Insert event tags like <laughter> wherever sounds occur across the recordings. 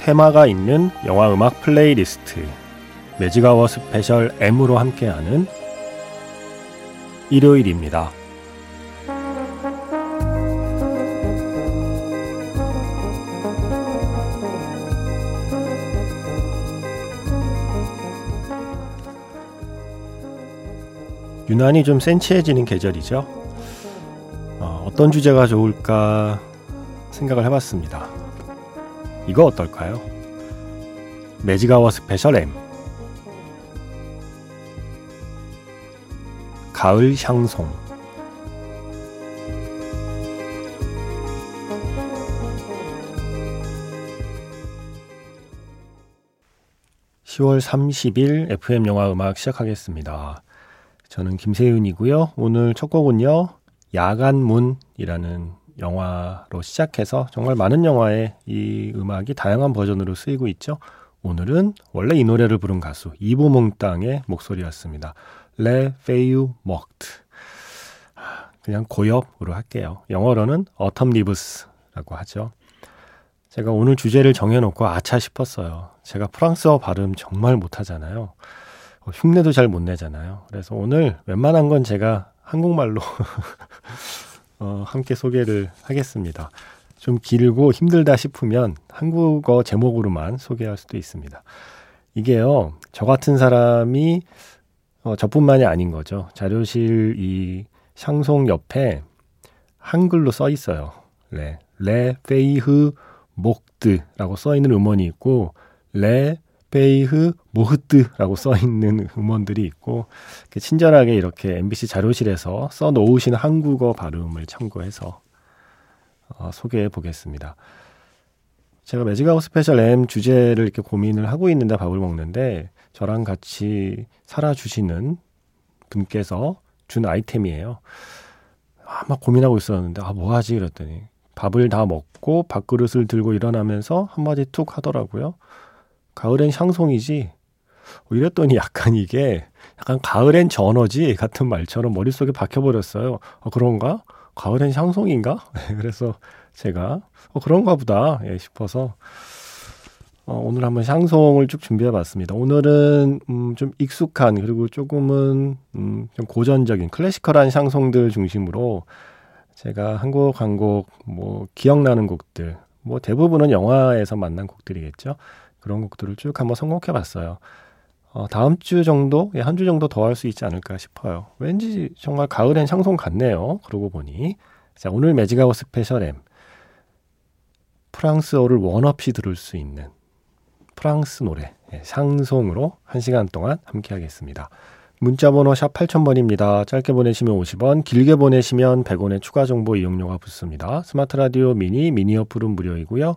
테마가 있는 영화 음악 플레이리스트 매직아워 스페셜 M으로 함께하는 일요일입니다. 유난히 좀 센치해지는 계절이죠. 어, 어떤 주제가 좋을까 생각을 해봤습니다. 이거 어떨까요? 매직아워 스페셜 M 가을 샹송 10월 30일 FM 영화 음악 시작하겠습니다. 저는 김세윤이고요. 오늘 첫 곡은요. 야간문이라는 영화로 시작해서 정말 많은 영화에 이 음악이 다양한 버전으로 쓰이고 있죠. 오늘은 원래 이 노래를 부른 가수 이브 몽땅의 목소리였습니다. Les Feuilles Mortes. 그냥 고엽으로 할게요. 영어로는 Autumn Leaves라고 하죠. 제가 오늘 주제를 정해놓고 아차 싶었어요. 제가 프랑스어 발음 정말 못하잖아요. 흉내도 잘 못 내잖아요. 그래서 오늘 웬만한 건 제가 한국말로 <laughs> 어, 함께 소개를 하겠습니다. 좀 길고 힘들다 싶으면 한국어 제목으로만 소개할 수도 있습니다. 이게요, 저 같은 사람이 어, 저뿐만이 아닌 거죠. 자료실 이 샹송 옆에 한글로 써 있어요. 네. 레, 페이흐, 목드라고 써 있는 음원이 있고, 레, 베이흐 모흐뜨라고 써 있는 음원들이 있고 친절하게 이렇게 MBC 자료실에서 써 놓으신 한국어 발음을 참고해서 어, 소개해 보겠습니다. 제가 매직아워 스페셜 M 주제를 이렇게 고민을 하고 있는데 밥을 먹는데 저랑 같이 살아주시는 분께서 준 아이템이에요. 아, 막 고민하고 있었는데 아, 뭐 하지? 그랬더니 밥을 다 먹고 밥그릇을 들고 일어나면서 한마디 툭 하더라고요. 가을엔 샹송이지. 뭐 이랬더니 약간 이게 약간 가을엔 전어지 같은 말처럼 머릿속에 박혀버렸어요. 어, 그런가? 가을엔 샹송인가? <laughs> 그래서 제가 어, 그런가 보다 예, 싶어서 어, 오늘 한번 샹송을 쭉 준비해 봤습니다. 오늘은 음, 좀 익숙한 그리고 조금은 음, 좀 고전적인 클래시컬한 샹송들 중심으로 제가 한 곡 한 곡 뭐 기억나는 곡들 뭐 대부분은 영화에서 만난 곡들이겠죠. 그런 곡들을 쭉 한번 선곡해 봤어요. 어, 다음 주 정도, 예, 한 주 정도 더 할 수 있지 않을까 싶어요. 왠지 정말 가을엔 샹송 같네요. 그러고 보니. 자, 오늘 매직아워 스페셜 M. 프랑스어를 원 없이 들을 수 있는 프랑스 노래, 예, 샹송으로 한 시간 동안 함께 하겠습니다. 문자번호 샵 8000번입니다. 짧게 보내시면 50원, 길게 보내시면 100원의 추가 정보 이용료가 붙습니다. 스마트 라디오 미니, 미니 어플은 무료이고요.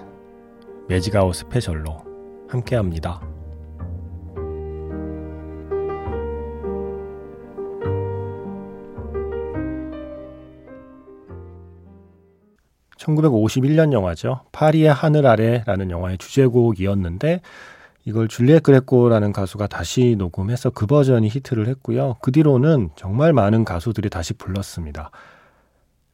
매직아웃 스페셜로 함께합니다. (1951년) 영화죠 파리의 하늘 아래라는 영화의 주제곡이었는데 이걸 줄리엣 그레코라는 가수가 다시 녹음해서 그 버전이 히트를 했고요. 그 뒤로는 정말 많은 가수들이 다시 불렀습니다.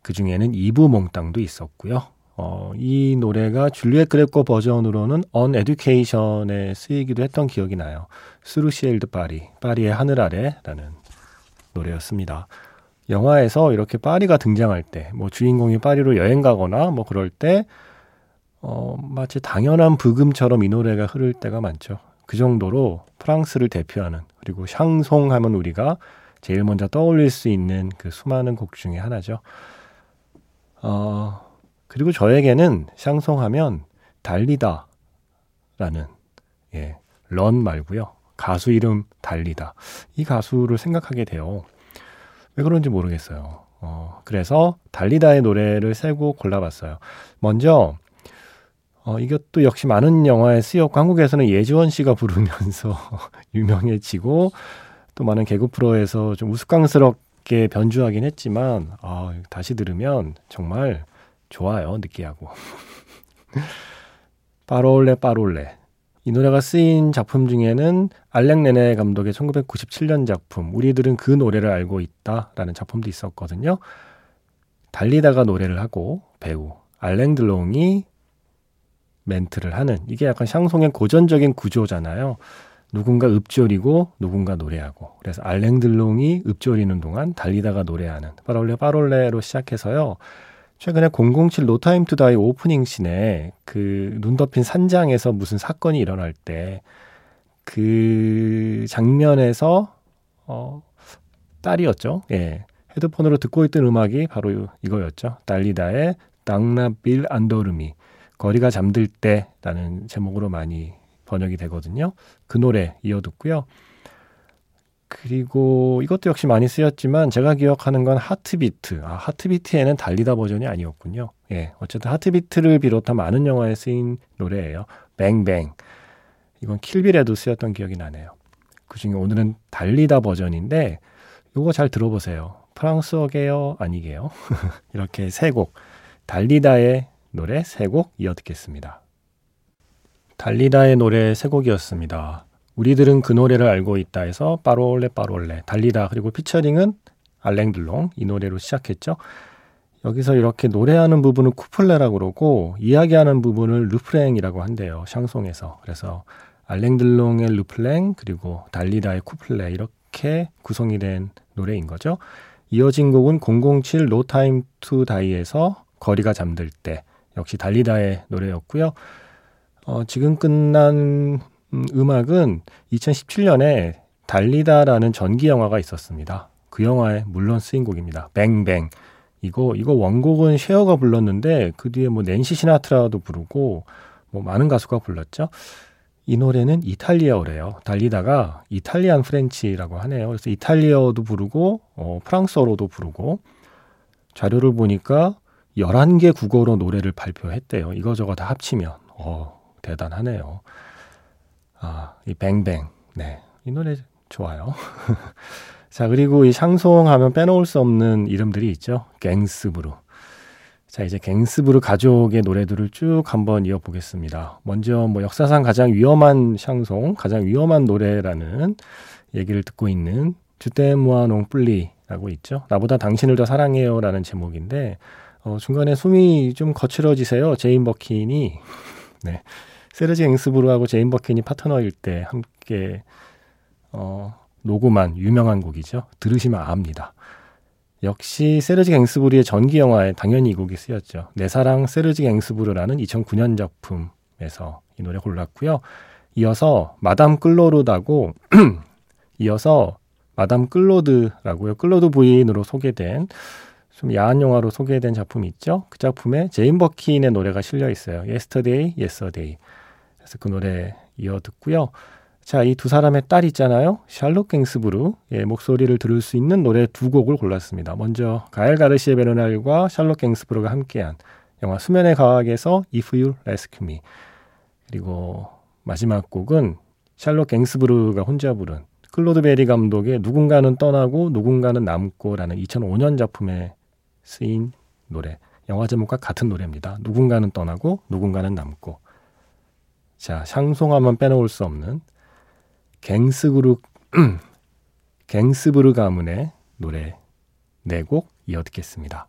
그 중에는 이브 몽땅도 있었고요. 어, 이 노래가 줄리엣 그레코 버전으로는 An Education에 쓰이기도 했던 기억이 나요. Sous le ciel de Paris, 파리의 하늘 아래라는 노래였습니다. 영화에서 이렇게 파리가 등장할 때, 뭐 주인공이 파리로 여행 가거나 뭐 그럴 때, 어, 마치 당연한 부금처럼 이 노래가 흐를 때가 많죠. 그 정도로 프랑스를 대표하는 그리고 샹송 하면 우리가 제일 먼저 떠올릴 수 있는 그 수많은 곡 중에 하나죠. 어, 그리고 저에게는 샹송 하면 달리다 라는 예, 런 말고요. 가수 이름 달리다. 이 가수를 생각하게 돼요. 왜 그런지 모르겠어요. 어, 그래서 달리다의 노래를 세 곡 골라봤어요. 먼저 어, 이것도 역시 많은 영화에 쓰였고 한국에서는 예지원 씨가 부르면서 <laughs> 유명해지고 또 많은 개그 프로에서 좀 우스꽝스럽게 변주하긴 했지만 아, 다시 들으면 정말 좋아요 느끼하고 <laughs> 빠롤레 빠롤레 이 노래가 쓰인 작품 중에는 알렉 네네 감독의 1997년 작품 우리들은 그 노래를 알고 있다라는 작품도 있었거든요. 달리다가 노래를 하고 배우 알랭 들롱이 멘트를 하는 이게 약간 샹송의 고전적인 구조잖아요. 누군가 읍조리고 누군가 노래하고 그래서 알랭 들롱이 읍조리는 동안 달리다가 노래하는 빠롤레 빠롤레로 시작해서요. 최근에 007 No Time To Die 오프닝 씬에 그 눈 덮인 산장에서 무슨 사건이 일어날 때 그 장면에서 어 딸이었죠. 예. 헤드폰으로 듣고 있던 음악이 바로 이거였죠. 달리다의 당나빌 안도르미 거리가 잠들 때라는 제목으로 많이 번역이 되거든요. 그 노래 이어 듣고요. 그리고 이것도 역시 많이 쓰였지만 제가 기억하는 건 하트비트. 아, 하트비트에는 달리다 버전이 아니었군요. 예. 어쨌든 하트비트를 비롯한 많은 영화에 쓰인 노래예요. 뱅뱅. 이건 킬빌에도 쓰였던 기억이 나네요. 그 중에 오늘은 달리다 버전인데 요거 잘 들어보세요. 프랑스어게요? 아니게요? <laughs> 이렇게 세 곡. 달리다의 노래 세 곡 이어 듣겠습니다. 달리다의 노래 세 곡이었습니다. 우리들은 그 노래를 알고 있다 해서 빠롤레 빠롤레 달리다 그리고 피처링은 알랭들롱 이 노래로 시작했죠. 여기서 이렇게 노래하는 부분은 쿠플레라고 그러고 이야기하는 부분을 르프랭이라고 한대요. 샹송에서. 그래서 알랭들롱의 refrain 그리고 달리다의 couplet 이렇게 구성이 된 노래인 거죠. 이어진 곡은 007 No Time To Die에서 거리가 잠들 때 역시 달리다의 노래였고요. 어, 지금 끝난 음, 음악은 2017년에 달리다라는 전기 영화가 있었습니다. 그 영화에 물론 쓰인 곡입니다. Bang Bang. 이거 이거 원곡은 쉐어가 불렀는데 그 뒤에 뭐 낸시 시나트라도 부르고 뭐 많은 가수가 불렀죠. 이 노래는 이탈리아어래요. 달리다가 Italian French라고 하네요. 그래서 이탈리아어도 부르고 어, 프랑스어로도 부르고 자료를 보니까 11개 국어로 노래를 발표했대요. 이거저거 다 합치면 어, 대단하네요. 아, 이 Bang Bang. 네. 이 노래 좋아요. <laughs> 자, 그리고 이 샹송 하면 빼놓을 수 없는 이름들이 있죠. 갱스브루. 자, 이제 갱스브루 가족의 노래들을 쭉 한번 이어보겠습니다. 먼저 뭐 역사상 가장 위험한 샹송, 가장 위험한 노래라는 얘기를 듣고 있는 Je t'aime moi non plus라고 있죠. 나보다 당신을 더 사랑해요라는 제목인데 어, 중간에 숨이 좀 거칠어지세요. 제인 버킨이 <laughs> 네. 세르지 갱스부르하고 제인 버킨이 파트너일 때 함께 어, 녹음한 유명한 곡이죠. 들으시면 압니다. 역시 세르지 갱스부르의 전기 영화에 당연히 이 곡이 쓰였죠. 내 사랑 세르지 갱스부르라는 2009년 작품에서 이 노래 골랐고요. 이어서 마담 끌로르다고 <clears throat> 이어서 마담 끌로드라고요. 끌로드 부인으로 소개된 좀 야한 영화로 소개된 작품이 있죠. 그 작품에 제인 버킨의 노래가 실려 있어요. Yesterday Yes a Day. 그래서 그 노래 이어 듣고요. 자, 이 두 사람의 딸 있잖아요. 샬롯 갱스부르의 목소리를 들을 수 있는 노래 두 곡을 골랐습니다. 먼저 가엘 가르시에 베르날과 샬롯 갱스부르가 함께한 영화 수면의 과학에서 If You Rescue Me 그리고 마지막 곡은 샬롯 갱스부르가 혼자 부른 클로드 베리 감독의 누군가는 떠나고 누군가는 남고라는 2005년 작품에 쓰인 노래 영화 제목과 같은 노래입니다. 누군가는 떠나고 누군가는 남고 자, 샹송하면 빼놓을 수 없는 갱스그루 <clears throat> 갱스브르 가문의 노래 네 곡 이어 듣겠습니다.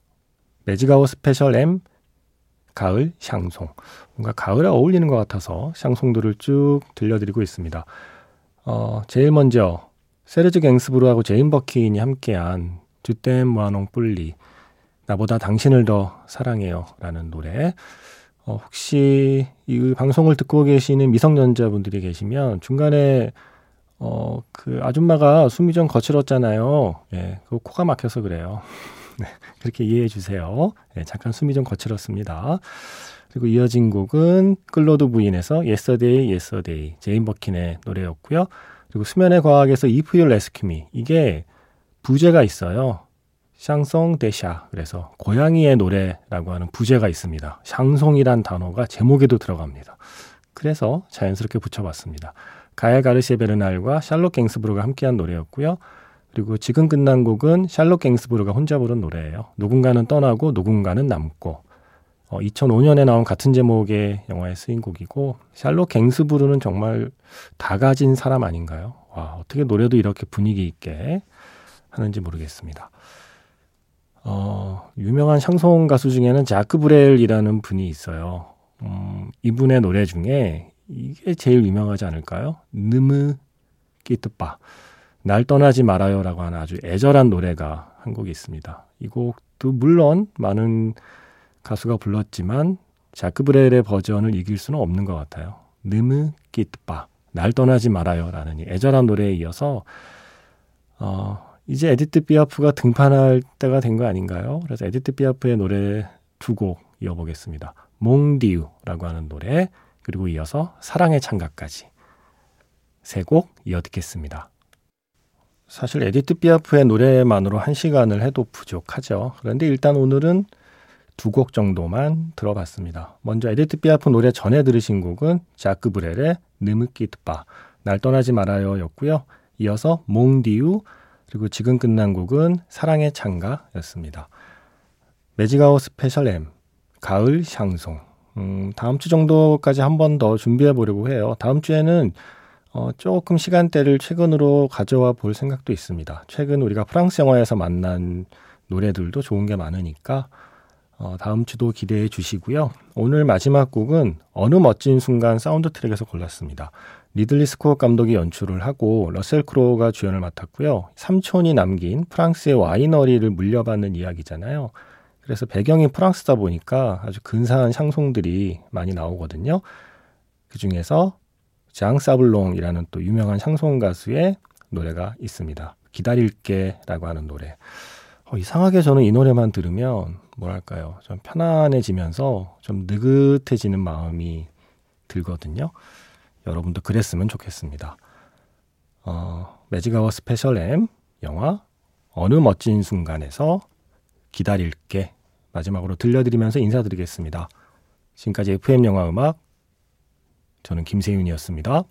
매직아워 스페셜 M 가을 샹송 뭔가 가을에 어울리는 것 같아서 샹송들을 쭉 들려드리고 있습니다. 어, 제일 먼저 세르즈 갱스브르하고 제인 버킨이 함께한 Je t'aime moi non plus 나보다 당신을 더 사랑해요 라는 노래 어, 혹시 이 방송을 듣고 계시는 미성년자분들이 계시면 중간에 어, 그 아줌마가 숨이 좀 거칠었잖아요. 예, 그 코가 막혀서 그래요. <laughs> 네, 그렇게 이해해 주세요. 예, 잠깐 숨이 좀 거칠었습니다. 그리고 이어진 곡은 클로드 부인에서 Yesterday Yes a Day, 제인 버킨의 노래였고요. 그리고 수면의 과학에서 If You Rescue Me 이게 부제가 있어요. Chanson des chats 그래서 고양이의 노래라고 하는 부제가 있습니다. 샹송이란 단어가 제목에도 들어갑니다. 그래서 자연스럽게 붙여봤습니다. 가엘 가르시에 베르날과 샬롯 갱스브르가 함께한 노래였고요. 그리고 지금 끝난 곡은 샬롯 갱스브르가 혼자 부른 노래예요. 누군가는 떠나고 누군가는 남고 어, 2005년에 나온 같은 제목의 영화에 쓰인 곡이고 샬롯 갱스부르는 정말 다 가진 사람 아닌가요? 와 어떻게 노래도 이렇게 분위기 있게 하는지 모르겠습니다. 어, 유명한 샹송 가수 중에는 자크 브렐이라는 분이 있어요. 음, 이분의 노래 중에 이게 제일 유명하지 않을까요? Ne me quitte pas 날 떠나지 말아요라고 하는 아주 애절한 노래가 한 곡이 있습니다. 이 곡도 물론 많은 가수가 불렀지만 자크 브렐의 버전을 이길 수는 없는 것 같아요. Ne me quitte pas 날 떠나지 말아요라는 이 애절한 노래에 이어서 어, 이제 에디트 피아프가 등판할 때가 된 거 아닌가요? 그래서 에디트 피아프의 노래 두 곡 이어보겠습니다. Mon Dieu라고 하는 노래 그리고 이어서 사랑의 찬가까지 세 곡 이어 듣겠습니다. 사실 에디트 피아프의 노래만으로 한 시간을 해도 부족하죠. 그런데 일단 오늘은 두 곡 정도만 들어봤습니다. 먼저 에디트 피아프 노래 전에 들으신 곡은 자크 브렐의 Ne me quitte pas 날 떠나지 말아요 였고요. 이어서 Mon Dieu 그리고 지금 끝난 곡은 사랑의 찬가였습니다. 매직아워 스페셜 M 가을 샹송 음, 다음 주 정도까지 한 번 더 준비해 보려고 해요. 다음 주에는 어, 조금 시간대를 최근으로 가져와 볼 생각도 있습니다. 최근 우리가 프랑스 영화에서 만난 노래들도 좋은 게 많으니까 어, 다음 주도 기대해 주시고요. 오늘 마지막 곡은 어느 멋진 순간 사운드 트랙에서 골랐습니다. 리들리 스콧 감독이 연출을 하고 러셀 크로우가 주연을 맡았고요. 삼촌이 남긴 프랑스의 winery를 물려받는 이야기잖아요. 그래서 배경이 프랑스다 보니까 아주 근사한 샹송들이 많이 나오거든요. 그 중에서 장 사블롱이라는 또 유명한 샹송 가수의 노래가 있습니다. 기다릴게라고 하는 노래. 어, 이상하게 저는 이 노래만 들으면 뭐랄까요, 좀 편안해지면서 좀 느긋해지는 마음이 들거든요. 여러분도 그랬으면 좋겠습니다. 어, 매직아워 스페셜 M 영화 어느 멋진 순간에서 기다릴게 마지막으로 들려드리면서 인사드리겠습니다. 지금까지 FM 영화 음악 저는 김세윤이었습니다.